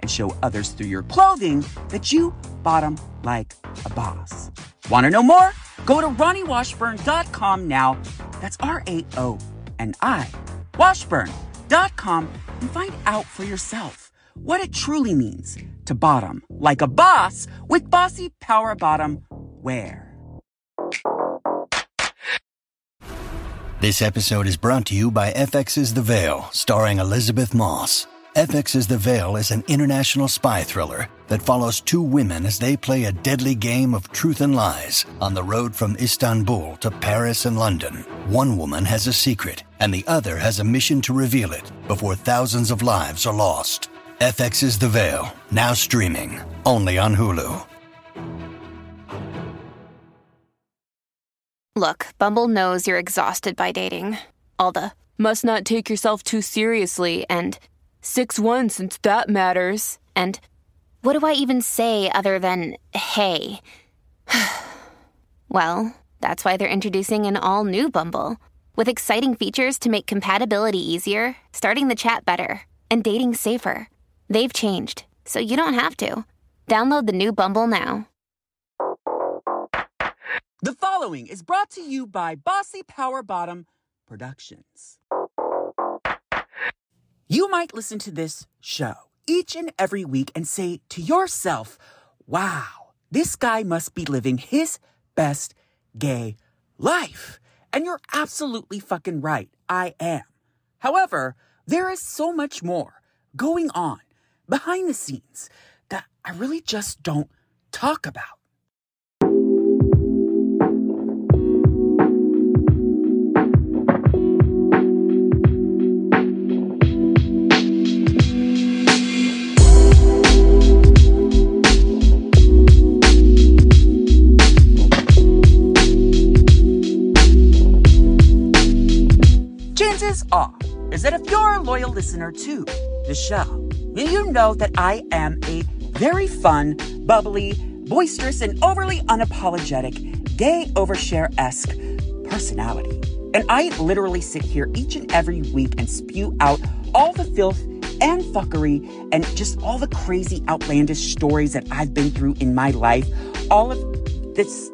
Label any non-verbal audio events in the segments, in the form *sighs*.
and show others through your clothing that you bottom like a boss. Want to know more? Go to RaoniWashburn.com now. That's R A O N I, Washburn.com, and find out for yourself what it truly means to bottom like a boss with bossy power bottom wear. This episode is brought to you by FX's The Veil, starring Elisabeth Moss. FX's The Veil is an international spy thriller that follows two women as they play a deadly game of truth and lies on the road from Istanbul to Paris and London. One woman has a secret, and the other has a mission to reveal it before thousands of lives are lost. FX's The Veil, now streaming, only on Hulu. Look, Bumble knows you're exhausted by dating. All the must not take yourself too seriously and 6 1 since that matters. And what do I even say other than hey? *sighs* well, that's why they're introducing an all new Bumble with exciting features to make compatibility easier, starting the chat better, and dating safer. They've changed, so you don't have to. Download the new Bumble now. The following is brought to you by Bossy Power Bottom Productions. You might listen to this show each and every week and say to yourself, wow, this guy must be living his best gay life. And you're absolutely fucking right. I am. However, there is so much more going on behind the scenes that I really just don't talk about. Chances are is that if you're a loyal listener to the show, then you know that I am a very fun, bubbly, boisterous, and overly unapologetic, gay overshare esque personality. And I literally sit here each and every week and spew out all the filth and fuckery and just all the crazy, outlandish stories that I've been through in my life. All of this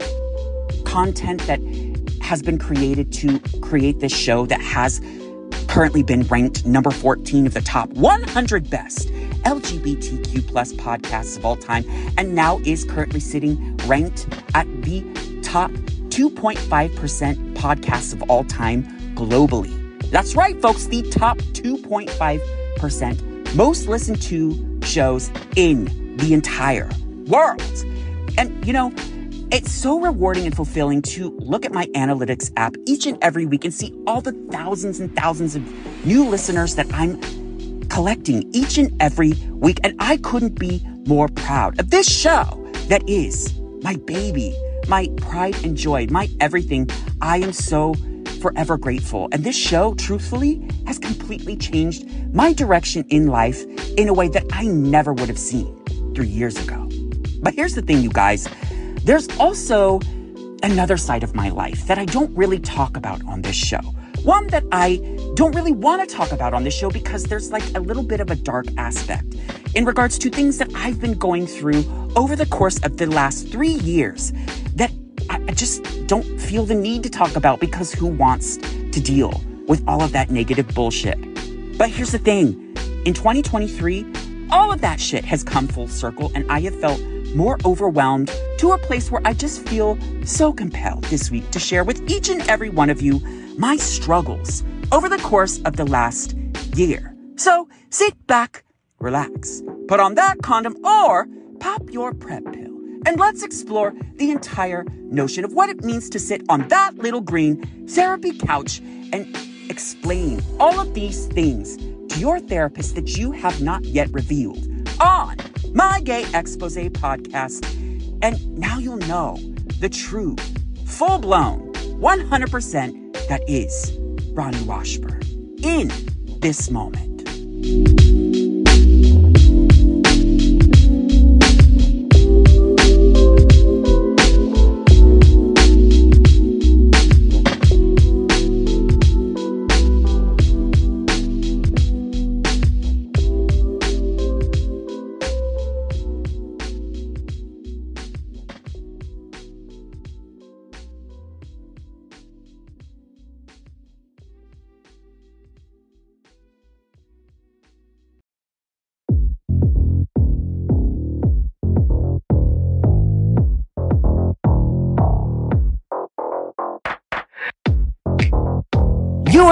content that has been created to create this show that has currently been ranked number 14 of the top 100 best LGBTQ plus podcasts of all time, and now is currently sitting ranked at the top 2.5% podcasts of all time globally. That's right, folks, the top 2.5% most listened to shows in the entire world. And, you know, it's so rewarding and fulfilling to look at my analytics app each and every week and see all the thousands and thousands of new listeners that I'm collecting each and every week. And I couldn't be more proud of this show that is my baby, my pride and joy, my everything. I am so forever grateful. And this show, truthfully, has completely changed my direction in life in a way that I never would have seen three years ago. But here's the thing, you guys. There's also another side of my life that I don't really talk about on this show. One that I don't really want to talk about on this show because there's like a little bit of a dark aspect in regards to things that I've been going through over the course of the last three years that I just don't feel the need to talk about because who wants to deal with all of that negative bullshit? But here's the thing in 2023, all of that shit has come full circle, and I have felt more overwhelmed to a place where I just feel so compelled this week to share with each and every one of you my struggles over the course of the last year. So sit back, relax, put on that condom or pop your PrEP pill, and let's explore the entire notion of what it means to sit on that little green therapy couch and explain all of these things to your therapist that you have not yet revealed on my Gay Expose podcast And now you'll know the true, full blown, 100% that is Raoni Washburn in this moment.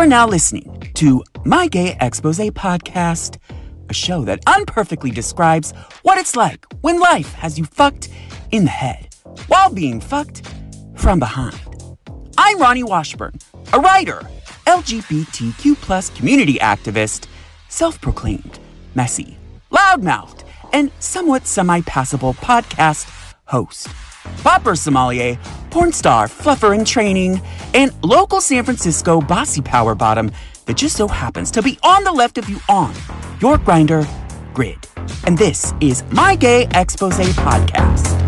Are now listening to My Gay Expose podcast, a show that unperfectly describes what it's like when life has you fucked in the head while being fucked from behind. I'm Raoni Washburn, a writer, LGBTQ plus community activist, self-proclaimed, messy, loudmouthed, and somewhat semi-passable podcast host. Popper sommelier, porn star, fluffer in training, and local San Francisco bossy power bottom that just so happens to be on the left of you on your Grindr grid. And this is my gay expose podcast.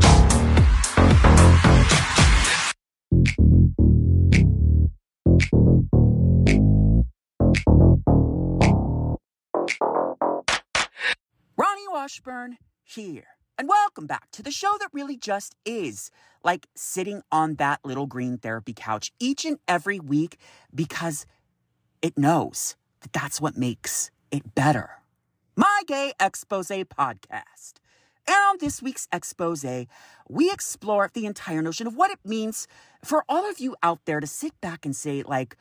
Raoni Washburn here. And welcome back to the show that really just is like sitting on that little green therapy couch each and every week because it knows that that's what makes it better. My Gay Expose podcast. And on this week's expose, we explore the entire notion of what it means for all of you out there to sit back and say, like,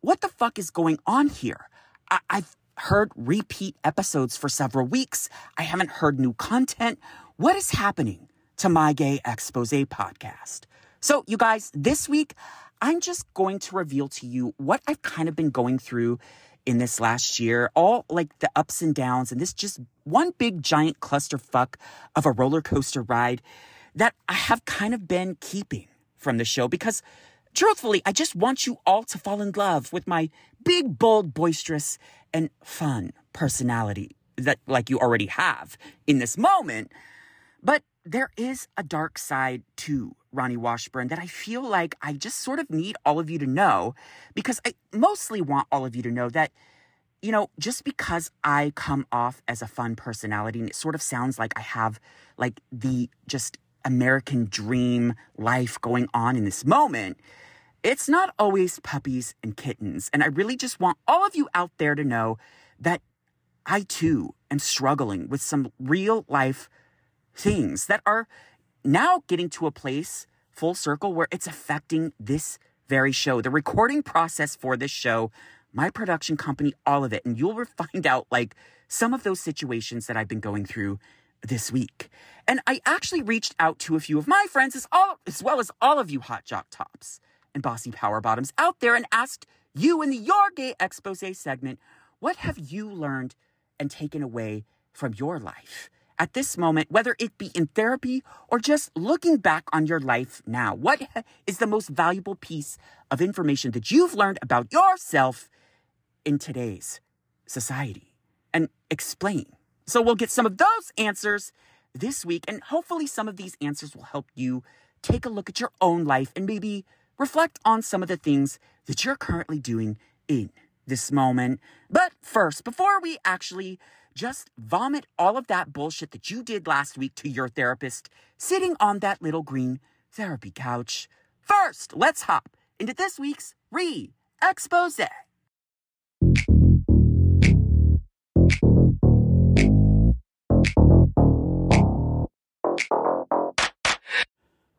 what the fuck is going on here? I- I've heard repeat episodes for several weeks. I haven't heard new content. What is happening to my gay expose podcast? So, you guys, this week, I'm just going to reveal to you what I've kind of been going through in this last year, all like the ups and downs, and this just one big giant clusterfuck of a roller coaster ride that I have kind of been keeping from the show because truthfully, I just want you all to fall in love with my big, bold, boisterous, and fun personality that like you already have in this moment. But there is a dark side to Raoni Washburn that I feel like I just sort of need all of you to know because I mostly want all of you to know that, you know, just because I come off as a fun personality and it sort of sounds like I have like the just American dream life going on in this moment, it's not always puppies and kittens. And I really just want all of you out there to know that I too am struggling with some real life things that are now getting to a place full circle where it's affecting this very show. The recording process for this show, my production company, all of it. And you'll find out like some of those situations that I've been going through this week. And I actually reached out to a few of my friends as, all, as well as all of you hot jock tops and bossy power bottoms out there and asked you in the Your Gay Expose segment, what have you learned and taken away from your life? At this moment, whether it be in therapy or just looking back on your life now, what is the most valuable piece of information that you've learned about yourself in today's society? And explain. So we'll get some of those answers this week, and hopefully, some of these answers will help you take a look at your own life and maybe reflect on some of the things that you're currently doing in this moment. But first, before we actually just vomit all of that bullshit that you did last week to your therapist sitting on that little green therapy couch, first, let's hop into this week's re expose.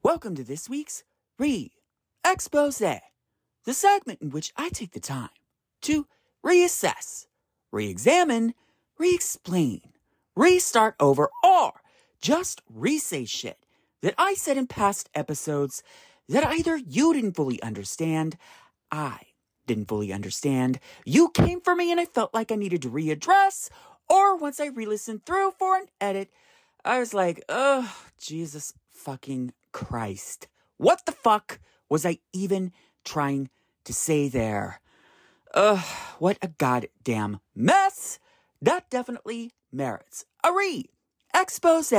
Welcome to this week's re expose, the segment in which I take the time to reassess, re examine, re explain, restart over, or just re say shit that I said in past episodes that either you didn't fully understand, I didn't fully understand, you came for me and I felt like I needed to readdress, or once I re listened through for an edit, I was like, oh, Jesus fucking Christ. What the fuck was I even trying to say there? Ugh, what a goddamn mess. That definitely merits a re expose.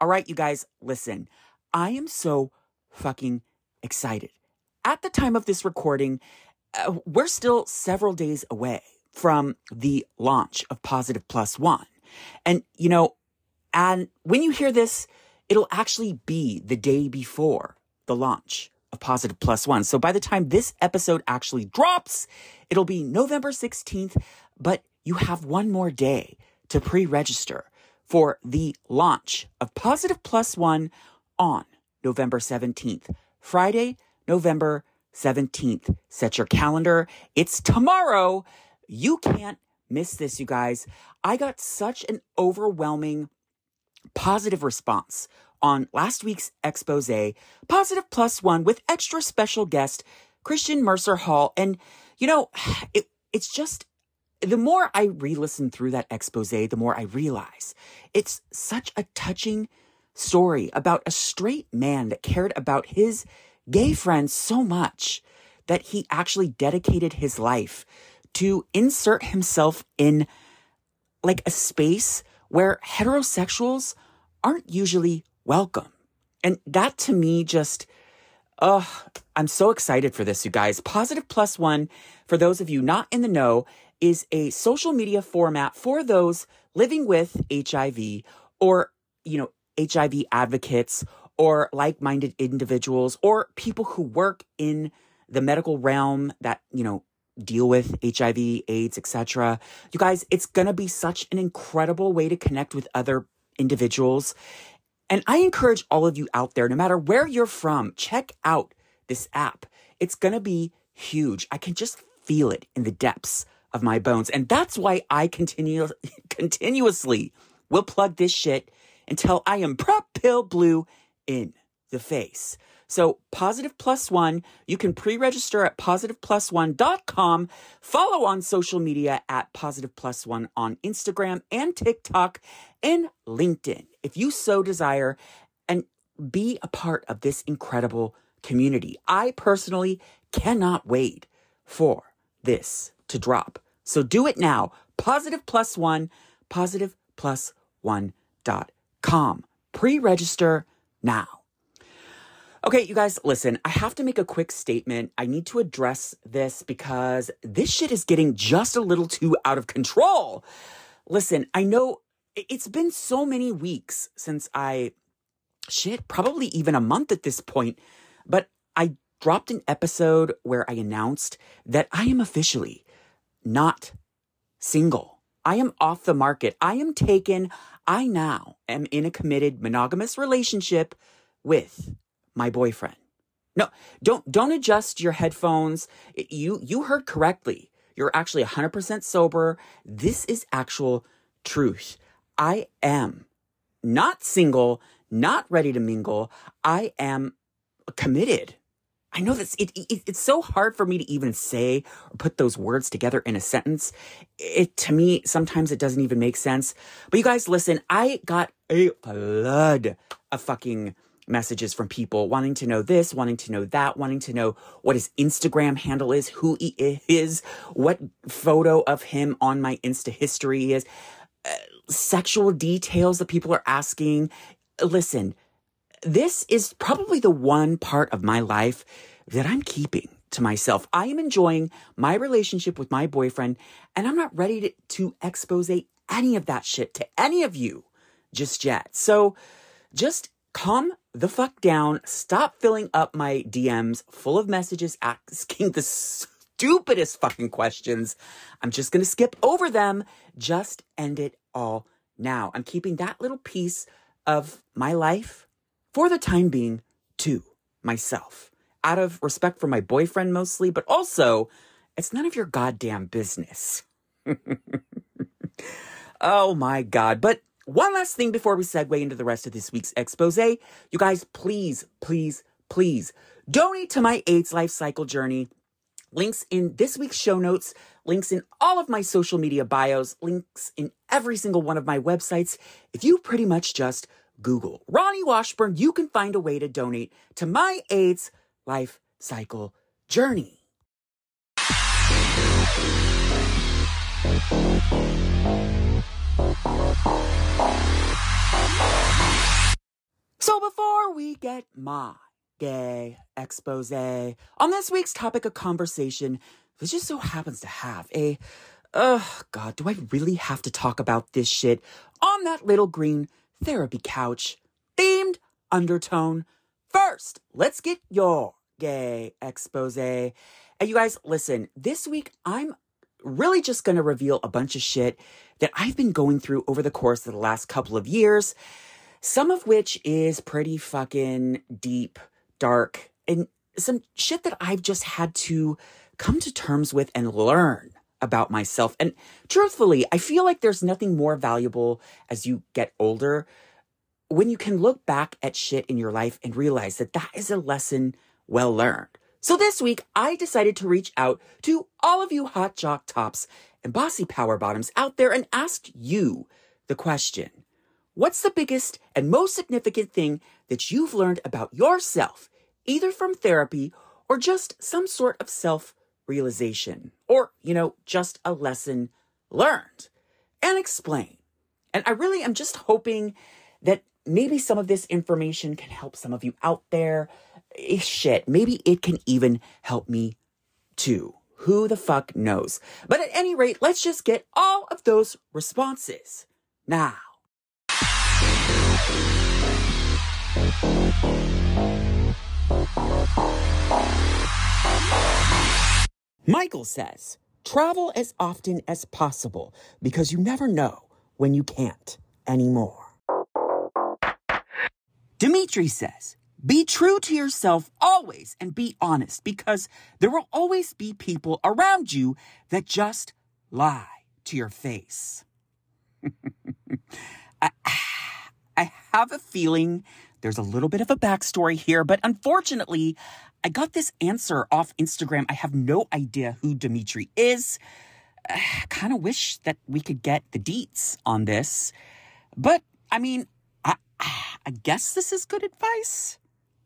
All right, you guys, listen. I am so fucking excited. At the time of this recording, uh, we're still several days away from the launch of Positive Plus One. And, you know, and when you hear this, it'll actually be the day before the launch of Positive Plus One. So by the time this episode actually drops, it'll be November 16th, but you have one more day to pre register for the launch of Positive Plus One on November 17th, Friday, November 17th. Set your calendar. It's tomorrow. You can't miss this, you guys. I got such an overwhelming positive response on last week's expose, Positive Plus One, with extra special guest Christian Mercer Hall. And, you know, *sighs* it, it's just the more I re listen through that expose, the more I realize it's such a touching story about a straight man that cared about his gay friends so much that he actually dedicated his life to insert himself in like a space where heterosexuals aren't usually welcome. And that to me just, oh, I'm so excited for this, you guys. Positive Plus One, for those of you not in the know, is a social media format for those living with HIV or, you know, HIV advocates or like minded individuals or people who work in the medical realm that, you know, deal with HIV, AIDS, etc. You guys, it's going to be such an incredible way to connect with other individuals. And I encourage all of you out there, no matter where you're from, check out this app. It's going to be huge. I can just feel it in the depths of my bones. And that's why I continue *laughs* continuously will plug this shit until I am PrEP pill blue in the face. So positive plus one, you can pre-register at positiveplusone.com. Follow on social media at positive plus one on Instagram and TikTok and LinkedIn if you so desire and be a part of this incredible community. I personally cannot wait for this to drop. So do it now. Positive plus one, positive plus one dot com. Pre-register now. Okay, you guys, listen, I have to make a quick statement. I need to address this because this shit is getting just a little too out of control. Listen, I know it's been so many weeks since I, shit, probably even a month at this point, but I dropped an episode where I announced that I am officially not single. I am off the market. I am taken. I now am in a committed monogamous relationship with my boyfriend. No, don't don't adjust your headphones. You you heard correctly. You're actually 100% sober. This is actual truth. I am not single, not ready to mingle. I am committed. I know that's it, it, it's so hard for me to even say or put those words together in a sentence. It to me sometimes it doesn't even make sense. But you guys listen, I got a flood of fucking messages from people wanting to know this, wanting to know that, wanting to know what his Instagram handle is, who he is, what photo of him on my Insta history is, uh, sexual details that people are asking. Listen, this is probably the one part of my life that I'm keeping to myself. I am enjoying my relationship with my boyfriend, and I'm not ready to, to expose any of that shit to any of you just yet. So just calm the fuck down. Stop filling up my DMs full of messages asking *laughs* the stupidest fucking questions. I'm just going to skip over them. Just end it all now. I'm keeping that little piece of my life for the time being to myself out of respect for my boyfriend mostly, but also it's none of your goddamn business. *laughs* oh my God. But one last thing before we segue into the rest of this week's expose. You guys, please, please, please donate to my AIDS/LifeCycle journey. Links in this week's show notes, links in all of my social media bios, links in every single one of my websites. If you pretty much just Google Raoni Washburn, you can find a way to donate to my AIDS life cycle journey. So before we get my gay expose on this week's topic of conversation, this just so happens to have a, oh God, do I really have to talk about this shit on that little green therapy couch themed undertone? First, let's get your gay expose. And you guys, listen, this week I'm really just going to reveal a bunch of shit that I've been going through over the course of the last couple of years, some of which is pretty fucking deep, dark, and some shit that I've just had to come to terms with and learn about myself. And truthfully, I feel like there's nothing more valuable as you get older when you can look back at shit in your life and realize that that is a lesson well learned. So this week, I decided to reach out to all of you hot jock tops and bossy power bottoms out there and ask you the question What's the biggest and most significant thing that you've learned about yourself, either from therapy or just some sort of self realization? Or, you know, just a lesson learned? And explain. And I really am just hoping that maybe some of this information can help some of you out there shit, maybe it can even help me too. Who the fuck knows? But at any rate, let's just get all of those responses now. Michael says, travel as often as possible because you never know when you can't anymore. Dimitri says, be true to yourself always and be honest because there will always be people around you that just lie to your face. *laughs* I, *sighs* I have a feeling there's a little bit of a backstory here, but unfortunately, I got this answer off Instagram. I have no idea who Dimitri is. I kind of wish that we could get the deets on this. But I mean, I, I guess this is good advice.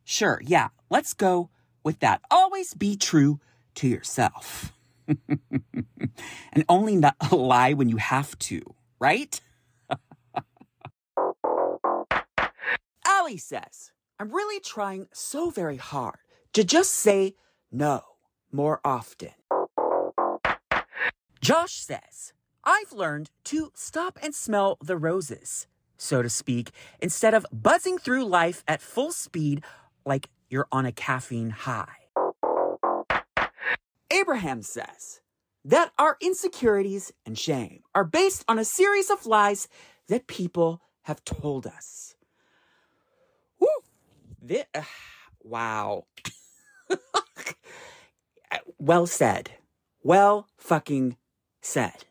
Sure, yeah, let's go with that. Always be true to yourself. *laughs* and only not lie when you have to, right? *laughs* Ali says, I'm really trying so very hard to just say no more often. Josh says, I've learned to stop and smell the roses, so to speak, instead of buzzing through life at full speed like you're on a caffeine high. Abraham says that our insecurities and shame are based on a series of lies that people have told us. Woo! This, *sighs* uh, wow. *laughs* well said. Well fucking said.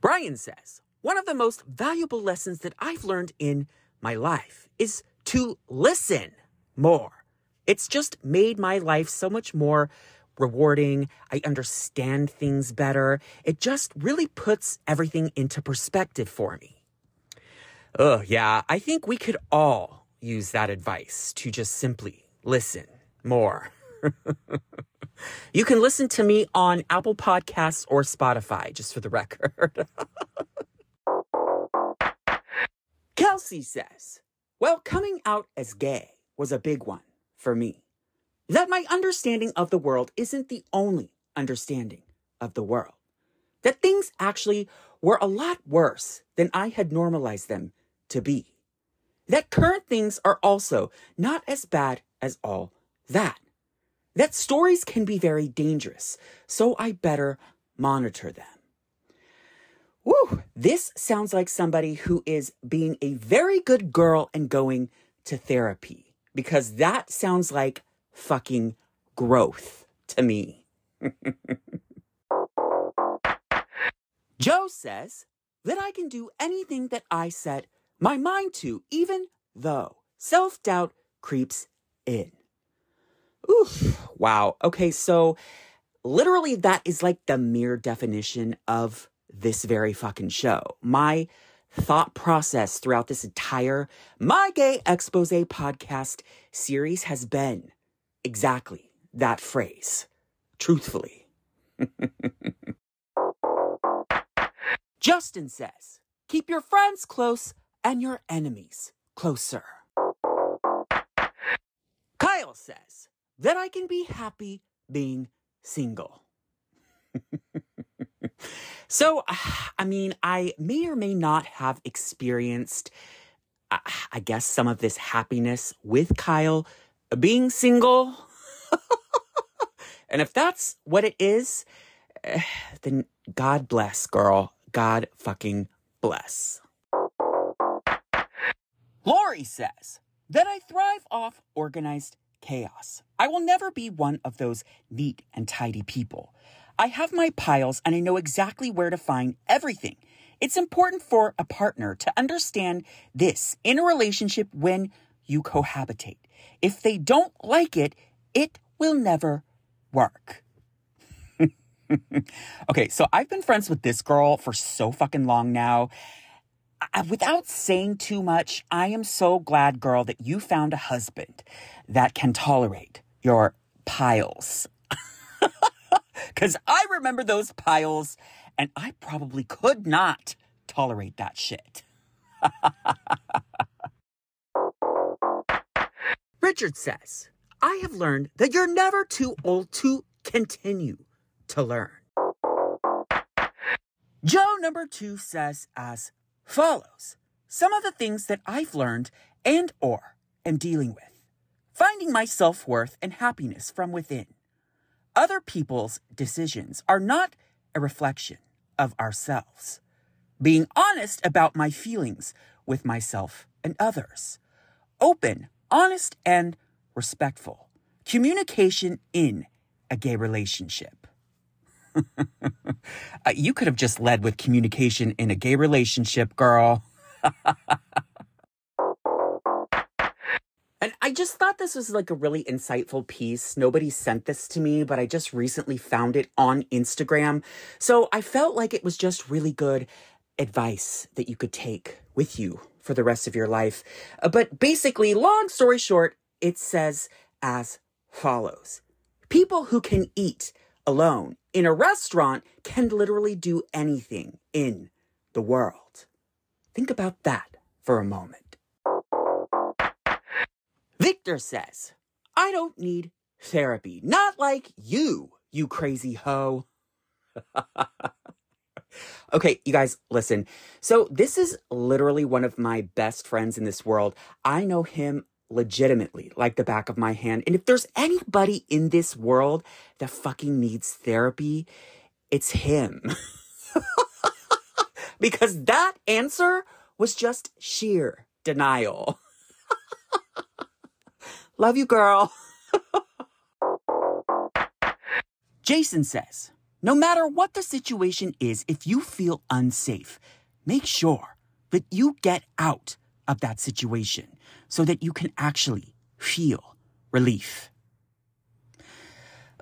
Brian says, one of the most valuable lessons that I've learned in my life is to listen more. It's just made my life so much more rewarding. I understand things better. It just really puts everything into perspective for me. Oh, yeah, I think we could all use that advice to just simply listen more. *laughs* you can listen to me on Apple Podcasts or Spotify, just for the record. *laughs* Kelsey says, well, coming out as gay was a big one for me. That my understanding of the world isn't the only understanding of the world. That things actually were a lot worse than I had normalized them to be. That current things are also not as bad as all that. That stories can be very dangerous, so I better monitor them. Woo, this sounds like somebody who is being a very good girl and going to therapy because that sounds like fucking growth to me. *laughs* Joe says that I can do anything that I set my mind to, even though self doubt creeps in. Oof, wow. Okay, so literally, that is like the mere definition of this very fucking show. My thought process throughout this entire My Gay Expose podcast series has been exactly that phrase. Truthfully. *laughs* Justin says, keep your friends close and your enemies closer. Says that I can be happy being single. *laughs* so, uh, I mean, I may or may not have experienced, uh, I guess, some of this happiness with Kyle being single. *laughs* and if that's what it is, eh, then God bless, girl. God fucking bless. Lori says that I thrive off organized chaos. I will never be one of those neat and tidy people. I have my piles and I know exactly where to find everything. It's important for a partner to understand this in a relationship when you cohabitate. If they don't like it, it will never work. *laughs* okay, so I've been friends with this girl for so fucking long now. Without saying too much, I am so glad, girl, that you found a husband that can tolerate your piles. *laughs* Because I remember those piles, and I probably could not tolerate that shit. *laughs* Richard says, I have learned that you're never too old to continue to learn. Joe number two says as follows some of the things that I've learned and or am dealing with. Finding my self-worth and happiness from within. Other people's decisions are not a reflection of ourselves. Being honest about my feelings with myself and others. Open, honest, and respectful. Communication in a gay relationship. Uh, you could have just led with communication in a gay relationship, girl. and I just thought this was like a really insightful piece. Nobody sent this to me, but I just recently found it on Instagram. So I felt like it was just really good advice that you could take with you for the rest of your life. Uh, but basically, long story short, it says as follows People who can eat alone in a restaurant can literally do anything in the world. Think about that for a moment. Victor says, I don't need therapy. Not like you, you crazy hoe. *laughs* okay, you guys, listen. So, this is literally one of my best friends in this world. I know him legitimately like the back of my hand. And if there's anybody in this world that fucking needs therapy, it's him. *laughs* because that answer was just sheer denial. *laughs* Love you, girl. *laughs* Jason says, no matter what the situation is, if you feel unsafe, make sure that you get out of that situation so that you can actually feel relief.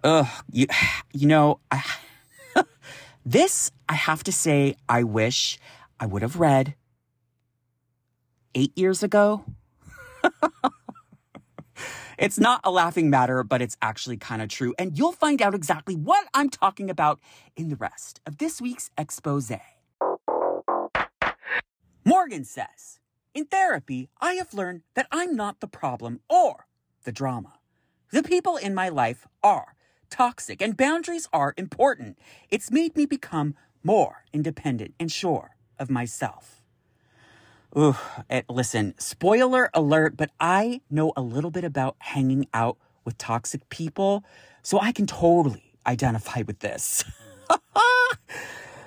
Ugh, you, you know, I, *laughs* this, I have to say, I wish I would have read eight years ago. *laughs* it's not a laughing matter, but it's actually kind of true. And you'll find out exactly what I'm talking about in the rest of this week's expose. Morgan says, in therapy, I have learned that I'm not the problem or the drama. The people in my life are toxic and boundaries are important. It's made me become more independent and sure of myself. Ooh, eh, listen, spoiler alert, but I know a little bit about hanging out with toxic people, so I can totally identify with this. *laughs*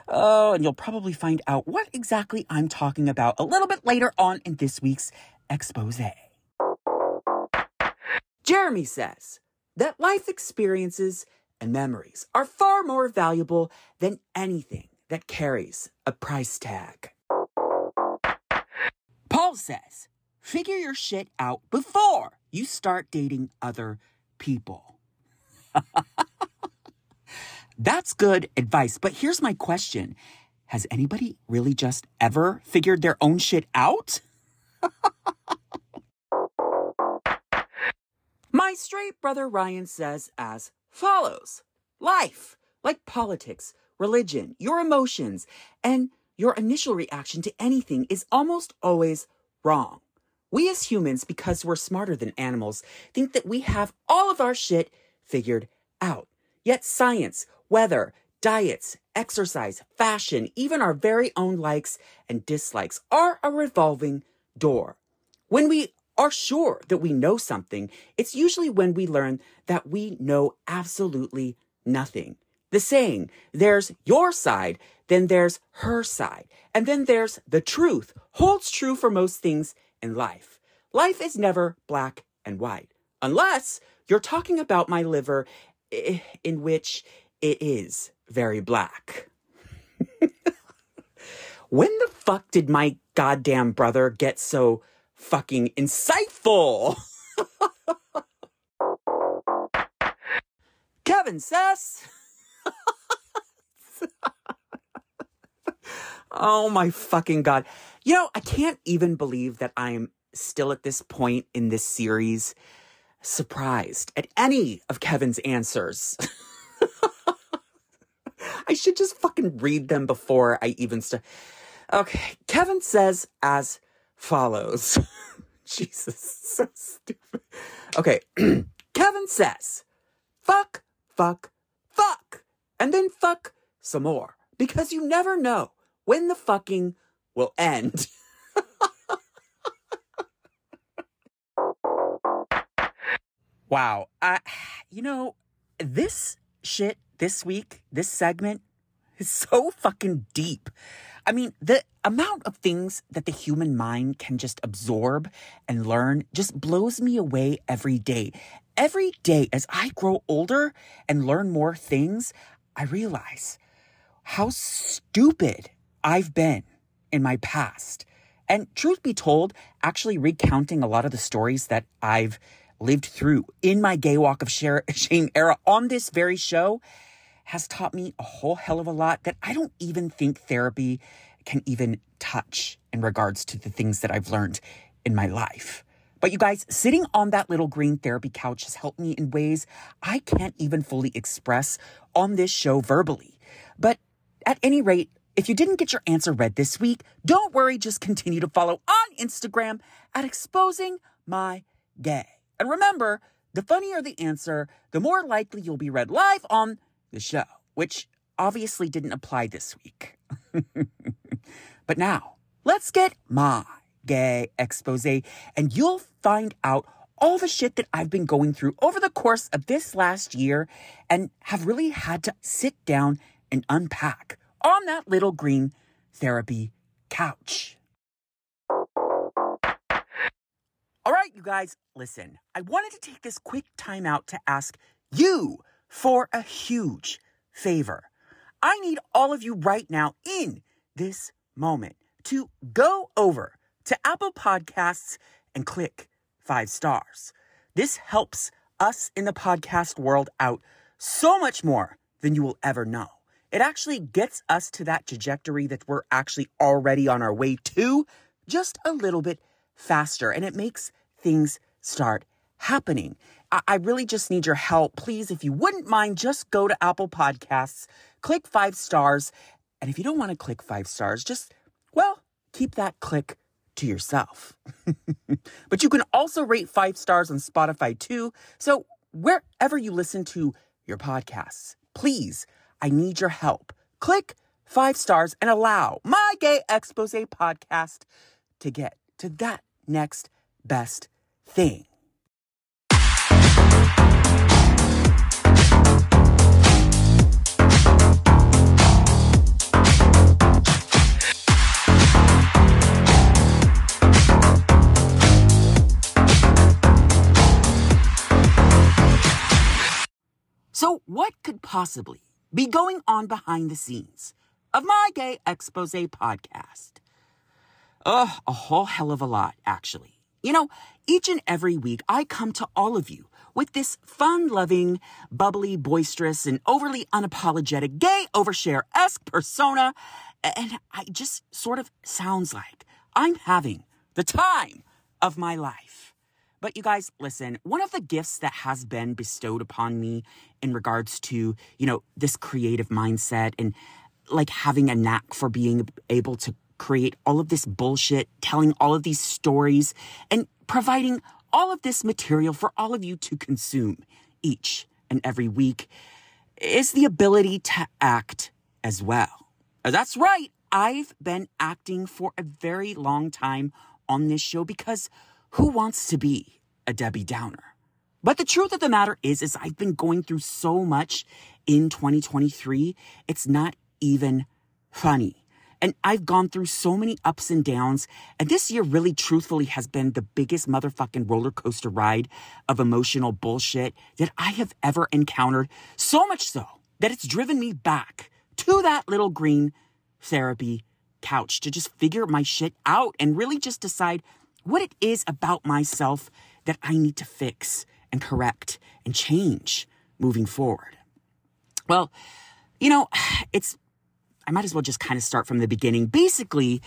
Oh, and you'll probably find out what exactly I'm talking about a little bit later on in this week's expose. Jeremy says that life experiences and memories are far more valuable than anything that carries a price tag. Paul says, figure your shit out before you start dating other people. *laughs* That's good advice. But here's my question has anybody really just ever figured their own shit out? *laughs* My straight brother Ryan says as follows Life, like politics, religion, your emotions, and your initial reaction to anything is almost always wrong. We as humans, because we're smarter than animals, think that we have all of our shit figured out. Yet science, weather, diets, exercise, fashion, even our very own likes and dislikes are a revolving door. When we are sure that we know something, it's usually when we learn that we know absolutely nothing. The saying, there's your side, then there's her side, and then there's the truth, holds true for most things in life. Life is never black and white, unless you're talking about my liver, Eh, in which it is very black. *laughs* when the fuck did my goddamn brother get so fucking insightful? *laughs* Kevin says. *laughs* oh my fucking god. You know, I can't even believe that I'm still at this point in this series surprised at any of Kevin's answers. *laughs* I should just fucking read them before I even start. Okay, Kevin says as follows. *laughs* Jesus, *laughs* so stupid. Okay, *clears throat* Kevin says, fuck, fuck, fuck, and then fuck some more because you never know when the fucking will end. Wow. Uh, *sighs* you know, this shit this week, this segment is *laughs* so fucking deep. I mean, the amount of things that the human mind can just absorb and learn just blows me away every day. Every day as I grow older and learn more things, I realize how stupid I've been in my past. And truth be told, actually recounting a lot of the stories that I've lived through in my gay walk of *laughs* shame era on this very show has taught me a whole hell of a lot that I don't even think therapy can even touch in regards to the things that I've learned in my life. But you guys, sitting on that little green therapy couch has helped me in ways I can't even fully express on this show verbally. But at any rate, if you didn't get your answer read this week, don't worry, just continue to follow on Instagram at exposing my gay. And remember, the funnier the answer, the more likely you'll be read live on the show, which obviously didn't apply this week. *laughs* but now, let's get my gay expose, and you'll find out all the shit that I've been going through over the course of this last year and have really had to sit down and unpack on that little green therapy couch. All right, you guys, listen. I wanted to take this quick time out to ask you for a huge favor. I need all of you right now in this moment to go over to Apple Podcasts and click five stars. This helps us in the podcast world out so much more than you will ever know. It actually gets us to that trajectory that we're actually already on our way to just a little bit faster and it makes things start happening. I, I really just need your help. Please, if you wouldn't mind, just go to Apple Podcasts, click five stars. And if you don't want to click five stars, just, well, keep that click to yourself. *laughs* but you can also rate five stars on Spotify too. So wherever you listen to your podcasts, please, I need your help. Click five stars and allow my gay expose podcast to get to that next best thing. So, what could possibly be going on behind the scenes of my gay expose podcast? Ugh, a whole hell of a lot, actually. You know, each and every week I come to all of you with this fun loving, bubbly, boisterous, and overly unapologetic gay overshare esque persona. And I just sort of sounds like I'm having the time of my life. But you guys, listen, one of the gifts that has been bestowed upon me in regards to, you know, this creative mindset and like having a knack for being able to create all of this bullshit, telling all of these stories, and providing all of this material for all of you to consume each and every week is the ability to act as well. That's right. I've been acting for a very long time on this show because who wants to be a Debbie Downer? But the truth of the matter is, is I've been going through so much in 2023. It's not even funny. And I've gone through so many ups and downs. And this year really truthfully has been the biggest motherfucking roller coaster ride of emotional bullshit that I have ever encountered. So much so that it's driven me back to that little green therapy couch to just figure my shit out and really just decide what it is about myself that I need to fix and correct and change moving forward. Well, you know, *sighs* it's I might as well just kind of start from the beginning. Basically,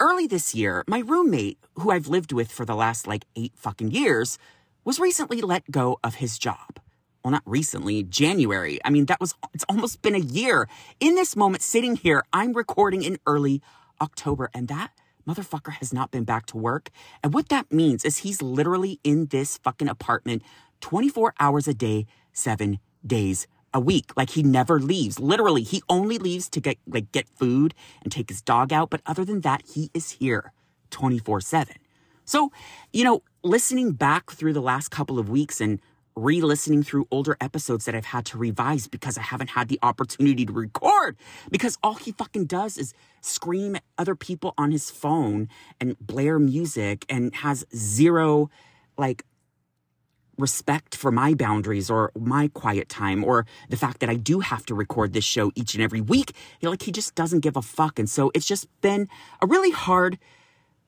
early this year, my roommate, who I've lived with for the last like eight fucking years, was recently let go of his job. Well, not recently, January. I mean, that was, it's almost been a year. In this moment, sitting here, I'm recording in early October, and that motherfucker has not been back to work. And what that means is he's literally in this fucking apartment 24 hours a day, seven days a week. Like he never leaves. Literally, he only leaves to get like get food and take his dog out, but other than that, he is here 24/7. So, you know, listening back through the last couple of weeks and re-listening through older episodes that I've had to revise because I haven't had the opportunity to record because all he fucking does is scream at other people on his phone and blare music and has zero like respect for my boundaries or my quiet time or the fact that I do have to record this show each and every week. You know, like he just doesn't give a fuck. And so it's just been a really hard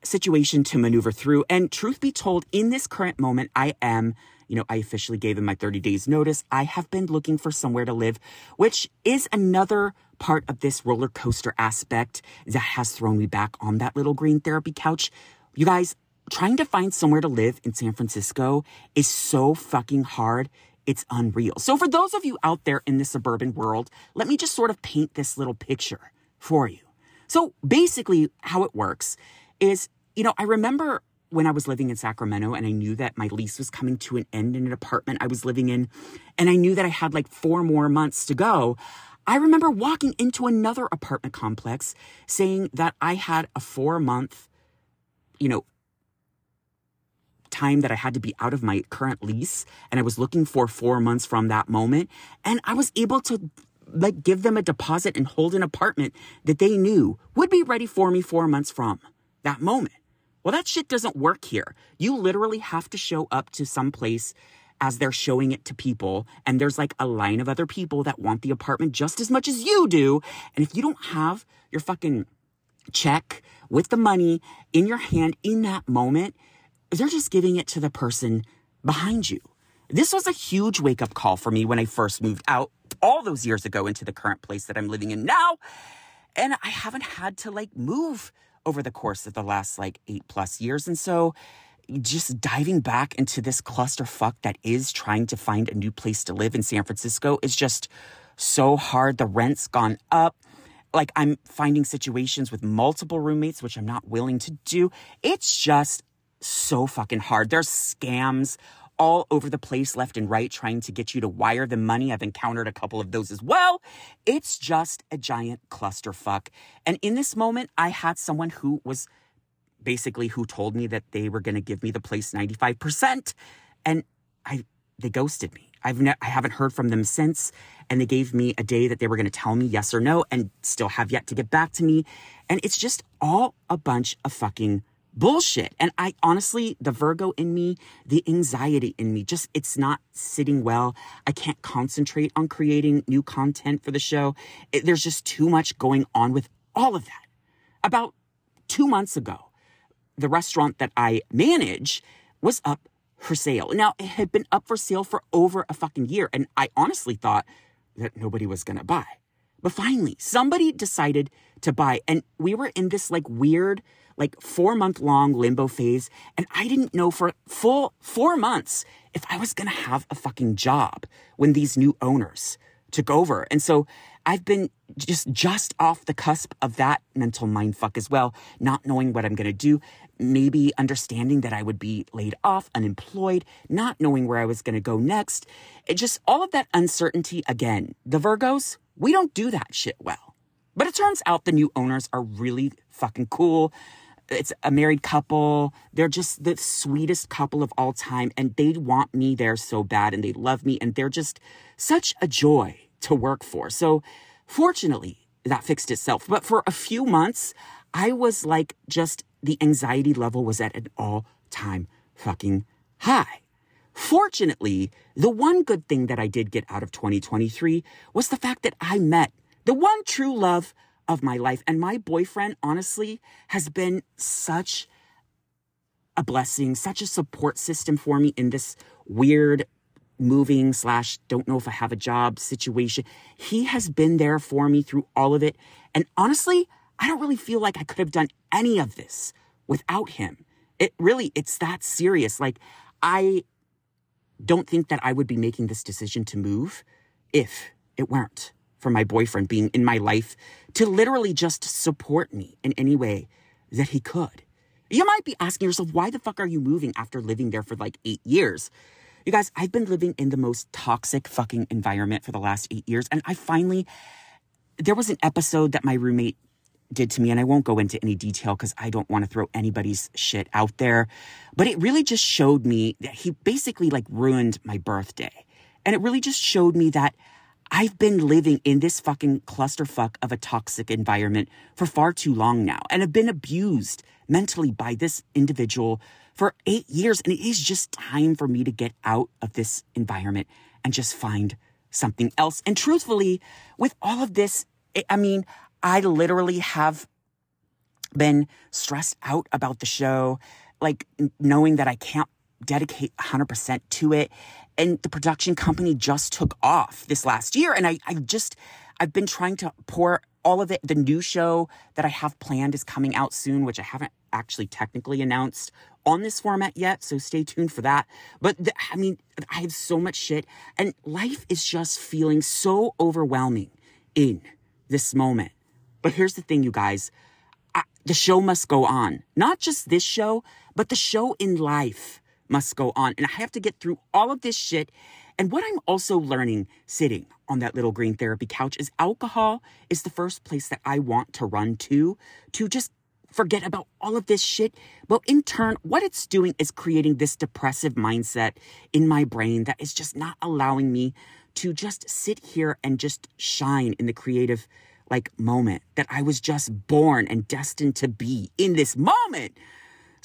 situation to maneuver through. And truth be told, in this current moment, I am, you know, I officially gave him my 30 days notice. I have been looking for somewhere to live, which is another part of this roller coaster aspect that has thrown me back on that little green therapy couch. You guys, trying to find somewhere to live in San Francisco is so fucking hard. It's unreal. So for those of you out there in the suburban world, let me just sort of paint this little picture for you. So basically how it works is, you know, I remember when I was living in Sacramento and I knew that my lease was coming to an end in an apartment I was living in, and I knew that I had like four more months to go. I remember walking into another apartment complex saying that I had a four month, you know, time that I had to be out of my current lease and I was looking for four months from that moment. And I was able to like give them a deposit and hold an apartment that they knew would be ready for me four months from that moment. Well, that shit doesn't work here. You literally have to show up to some place as they're showing it to people. And there's like a line of other people that want the apartment just as much as you do. And if you don't have your fucking check with the money in your hand in that moment, they're just giving it to the person behind you. This was a huge wake up call for me when I first moved out all those years ago into the current place that I'm living in now. And I haven't had to like move over the course of the last like eight plus years. And so just diving back into this clusterfuck that is trying to find a new place to live in San Francisco is just so hard. The rent's gone up. Like I'm finding situations with multiple roommates, which I'm not willing to do. It's just so fucking hard. There's scams all over the place, left and right, trying to get you to wire the money. I've encountered a couple of those as well. It's just a giant clusterfuck. And in this moment, I had someone who was basically who told me that they were going to give me the place 95%. And I, they ghosted me. I've ne- I haven't heard from them since. And they gave me a day that they were going to tell me yes or no and still have yet to get back to me. And it's just all a bunch of fucking bullshit. And I honestly, the Virgo in me, the anxiety in me, just it's not sitting well. I can't concentrate on creating new content for the show. It, there's just too much going on with all of that. About two months ago, the restaurant that I manage was up for sale. Now, it had been up for sale for over a fucking year. And I honestly thought that nobody was going to buy. But finally, somebody decided to buy, and we were in this like weird, like four month long limbo phase. And I didn't know for full four months if I was going to have a fucking job when these new owners took over. And so I've been just just off the cusp of that mental mindfuck as well, not knowing what I'm going to do, maybe understanding that I would be laid off, unemployed, not knowing where I was going to go next. It just all of that uncertainty again. The Virgos, we don't do that shit well. But it turns out the new owners are really fucking cool. It's a married couple. They're just the sweetest couple of all time. And they want me there so bad and they love me. And they're just such a joy to work for. So fortunately, that fixed itself. But for a few months, I was like, just the anxiety level was at an all time fucking high. Fortunately, the one good thing that I did get out of 2023 was the fact that I met the one true love of my life. And my boyfriend, honestly, has been such a blessing, such a support system for me in this weird moving slash don't know if I have a job situation. He has been there for me through all of it. And honestly, I don't really feel like I could have done any of this without him. It really, it's that serious. Like, I don't think that I would be making this decision to move if it weren't for my boyfriend being in my life to literally just support me in any way that he could. You might be asking yourself, why the fuck are you moving after living there for like eight years? You guys, I've been living in the most toxic fucking environment for the last eight years. And I finally, there was an episode that my roommate did to me, and I won't go into any detail because I don't want to throw anybody's shit out there. But it really just showed me that he basically like ruined my birthday. And it really just showed me that I've been living in this fucking clusterfuck of a toxic environment for far too long now and have been abused mentally by this individual for eight years. And it is just time for me to get out of this environment and just find something else. And truthfully, with all of this, I mean, I literally have been stressed out about the show, like knowing that I can't dedicate 100% to it and the production company just took off this last year. And I, I just, I've been trying to pour all of it. The new show that I have planned is coming out soon, which I haven't actually technically announced on this format yet. So stay tuned for that. But the, I mean, I have so much shit and life is just feeling so overwhelming in this moment. But here's the thing, you guys. I, the show must go on. Not just this show, but the show in life must go on. And I have to get through all of this shit. And what I'm also learning sitting on that little green therapy couch is alcohol is the first place that I want to run to, to just forget about all of this shit. Well, in turn, what it's doing is creating this depressive mindset in my brain that is just not allowing me to just sit here and just shine in the creative like moment that I was just born and destined to be in this moment.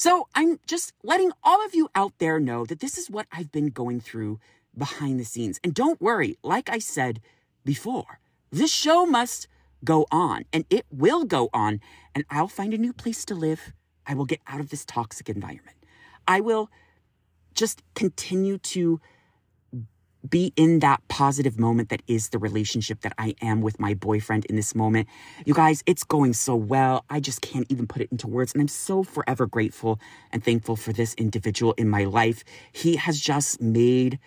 So I'm just letting all of you out there know that this is what I've been going through behind the scenes. And don't worry, like I said before, this show must go on and it will go on. And I'll find a new place to live. I will get out of this toxic environment. I will just continue to be in that positive moment that is the relationship that I am with my boyfriend in this moment. You guys, it's going so well. I just can't even put it into words. And I'm so forever grateful and thankful for this individual in my life. He has just made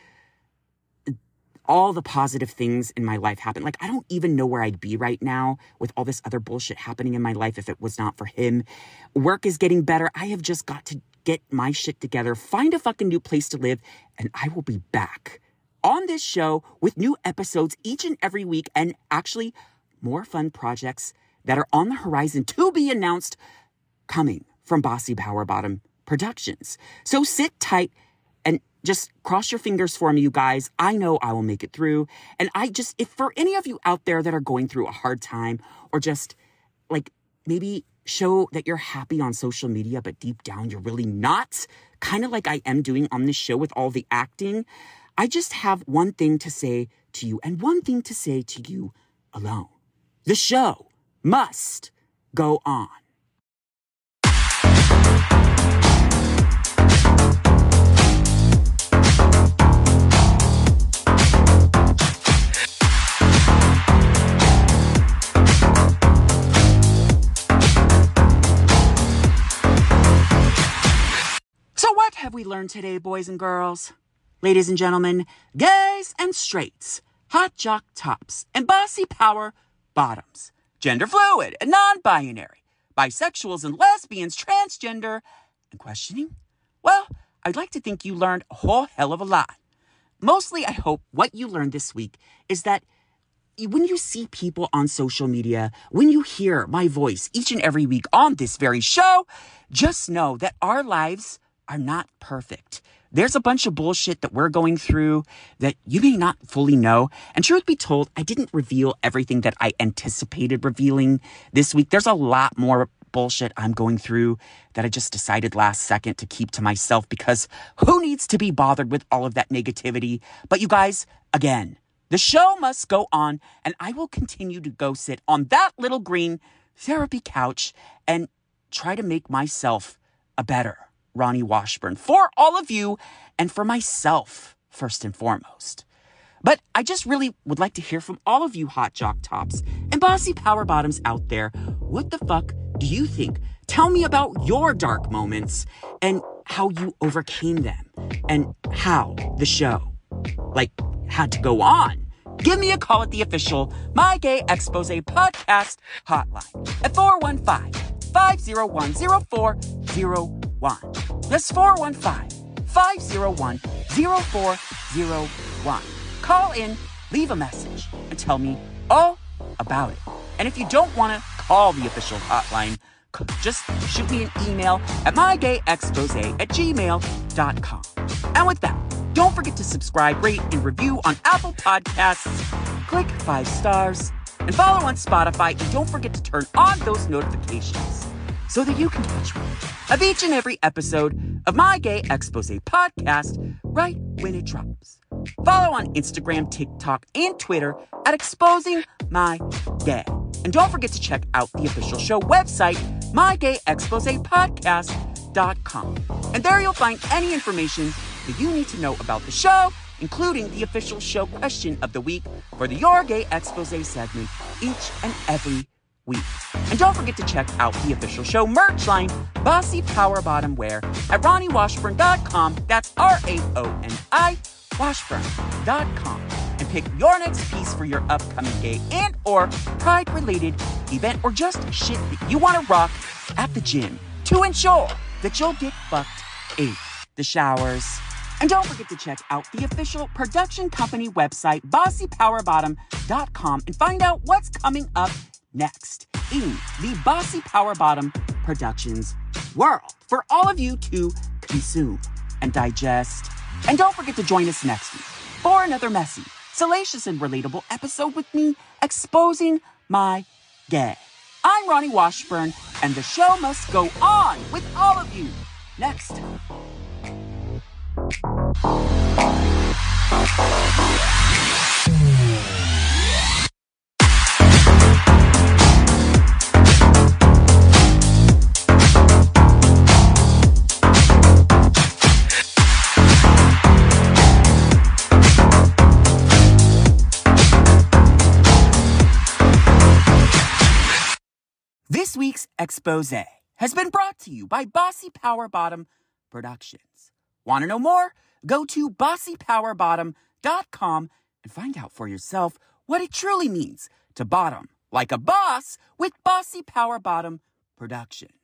all the positive things in my life happen. Like, I don't even know where I'd be right now with all this other bullshit happening in my life if it was not for him. Work is getting better. I have just got to get my shit together, find a fucking new place to live, and I will be back on this show with new episodes each and every week and actually more fun projects that are on the horizon to be announced coming from Bossy Power Bottom Productions. So sit tight and just cross your fingers for me, you guys. I know I will make it through. And I just, if for any of you out there that are going through a hard time or just like maybe show that you're happy on social media, but deep down you're really not, kind of like I am doing on this show with all the acting. I just have one thing to say to you and one thing to say to you alone. The show must go on. So, what have we learned today, boys and girls? Ladies and gentlemen, gays and straights, hot jock tops, and bossy power bottoms, gender fluid and non binary, bisexuals and lesbians, transgender, and questioning? Well, I'd like to think you learned a whole hell of a lot. Mostly, I hope what you learned this week is that when you see people on social media, when you hear my voice each and every week on this very show, just know that our lives are not perfect. There's a bunch of bullshit that we're going through that you may not fully know. And truth be told, I didn't reveal everything that I anticipated revealing this week. There's a lot more bullshit I'm going through that I just decided last second to keep to myself because who needs to be bothered with all of that negativity? But you guys, again, the show must go on, and I will continue to go sit on that little green therapy couch and try to make myself a better Raoni Washburn for all of you and for myself, first and foremost. But I just really would like to hear from all of you hot jock tops and bossy power bottoms out there. What the fuck do you think? Tell me about your dark moments and how you overcame them and how the show, like, had to go on. Give me a call at the official My Gay Expose podcast hotline at 415 501 0401. That's 415 501 0401. Call in, leave a message, and tell me all about it. And if you don't want to call the official hotline, just shoot me an email at mygayexpose at gmail.com. And with that, don't forget to subscribe, rate, and review on Apple Podcasts. Click five stars and follow on Spotify. And don't forget to turn on those notifications so that you can catch one of each and every episode of my Gay Expose podcast right when it drops. Follow on Instagram, TikTok, and Twitter at Exposing My Gay. And don't forget to check out the official show website, mygayexposepodcast.com. And there you'll find any information that you need to know about the show, including the official show question of the week for the Your Gay Expose segment each and every week. And don't forget to check out the official show merch line, Bossy Power Bottom Wear, at RaoniWashburn.com. That's R A O N I Washburn.com and pick your next piece for your upcoming gay and or pride related event or just shit that you want to rock at the gym to ensure that you'll get fucked in the showers. And don't forget to check out the official production company website, bossypowerbottom.com, and find out what's coming up next in the Bossy Power Bottom Productions world for all of you to consume and digest. And don't forget to join us next week for another messy, salacious, and relatable episode with me exposing my gay. I'm Raoni Washburn, and the show must go on with all of you next time. Week's expose has been brought to you by Bossy Power Bottom Productions. Want to know more? Go to bossypowerbottom.com and find out for yourself what it truly means to bottom like a boss with Bossy Power Bottom Productions.